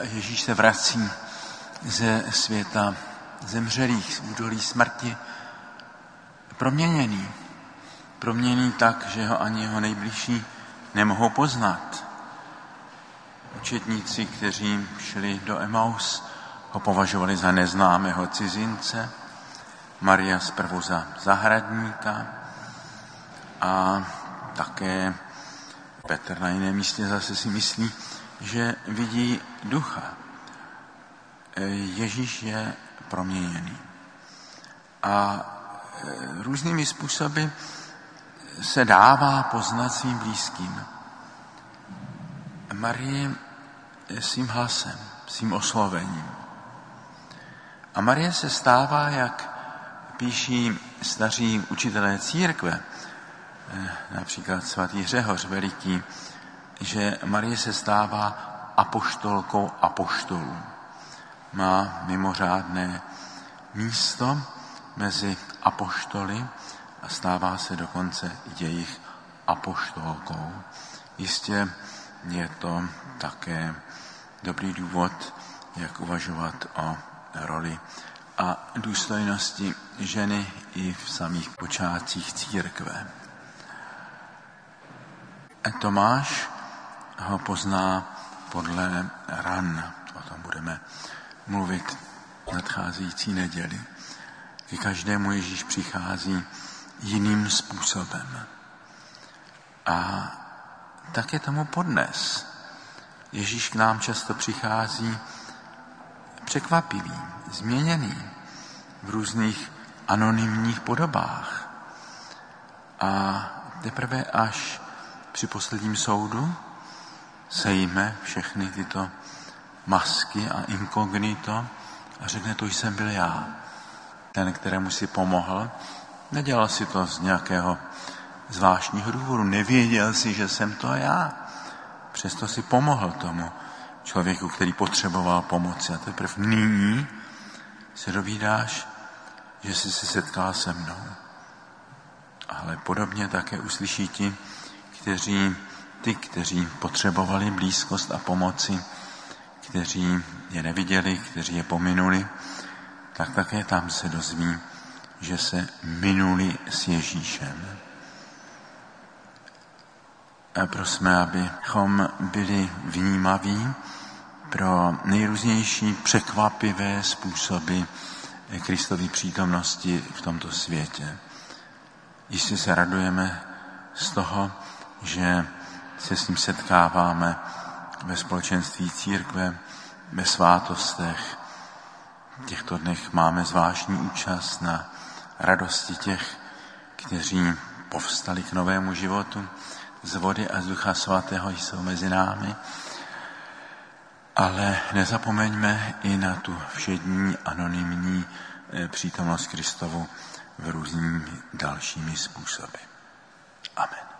Ježíš se vrací ze světa zemřelých, z údolí smrti, proměněný. Proměněný tak, že ho ani jeho nejbližší nemohou poznat. Učetníci, kteří šli do Emaus, ho považovali za neznámého cizince, Maria zprvu za zahradníka a také Petr na jiném místě zase si myslí, že vidí ducha. Ježíš je proměněný. A různými způsoby se dává poznat svým blízkým. Marie svým hlasem, svým oslovením. A Marie se stává, jak píší staří učitelé církve, eh, například svatý Řehoř veliký, že Marie se stává apoštolkou apoštolů. Má mimořádné místo mezi apoštoly a stává se dokonce jejich apoštolkou. Jistě je to také dobrý důvod, jak uvažovat o roli a důstojnosti ženy i v samých počátcích církve. Tomáš ho pozná podle ran. O tom budeme mluvit nadcházející neděli. Ke každému Ježíš přichází jiným způsobem. A tak je tomu podnes. Ježíš k nám často přichází překvapivý, změněný v různých anonymních podobách. A teprve až při posledním soudu sejme všechny tyto masky a inkognito a řekne, to jsem byl já. Ten, kterému si pomohl, nedělal si to z nějakého zvláštního důvodu, nevěděl si, že jsem to já. Přesto si pomohl tomu člověku, který potřeboval pomoci. A teprve nyní se dovídáš, že jsi se setkal se mnou. Ale podobně také uslyší ti, kteří, ty, kteří potřebovali blízkost a pomoci, kteří je neviděli, kteří je pominuli, tak také tam se dozví, že se minuli s Ježíšem. A prosme, abychom byli vnímaví pro nejrůznější překvapivé způsoby Kristovy přítomnosti v tomto světě. Jistě se radujeme z toho, že se s ním setkáváme ve společenství církve, ve svátostech. V těchto dnech máme zvláštní účast na radosti těch, kteří povstali k novému životu z vody a z Ducha Svatého jsou mezi námi. Ale nezapomeňme i na tu všední anonymní eh, přítomnost Kristovu v různými dalšími způsoby. Amen.